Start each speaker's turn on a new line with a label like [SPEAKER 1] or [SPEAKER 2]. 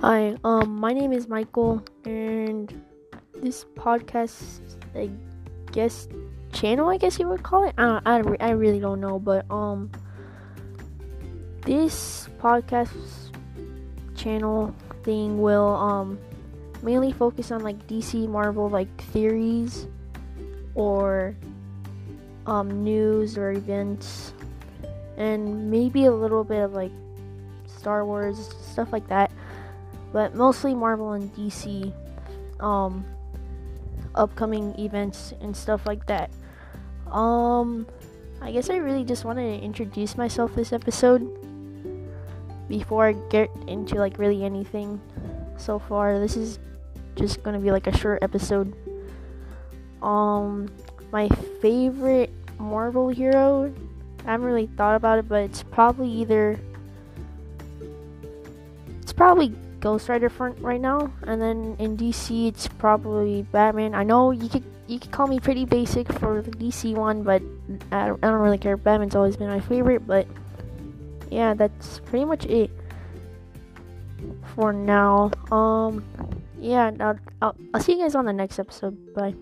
[SPEAKER 1] Hi, um, my name is Michael, and this podcast, I guess, channel, I guess you would call it. I, don't, I, re- I really don't know, but um, this podcast channel thing will um mainly focus on like DC Marvel like theories or um news or events and maybe a little bit of like Star Wars stuff like that but mostly Marvel and DC um upcoming events and stuff like that. Um I guess I really just wanted to introduce myself this episode before I get into like really anything so far. This is just to be like a short episode. Um my favorite Marvel hero, I haven't really thought about it, but it's probably either it's probably Ghost Rider front right now, and then in DC it's probably Batman. I know you could you could call me pretty basic for the DC one, but I don't, I don't really care. Batman's always been my favorite, but yeah, that's pretty much it for now. Um, yeah, I'll, I'll, I'll see you guys on the next episode. Bye.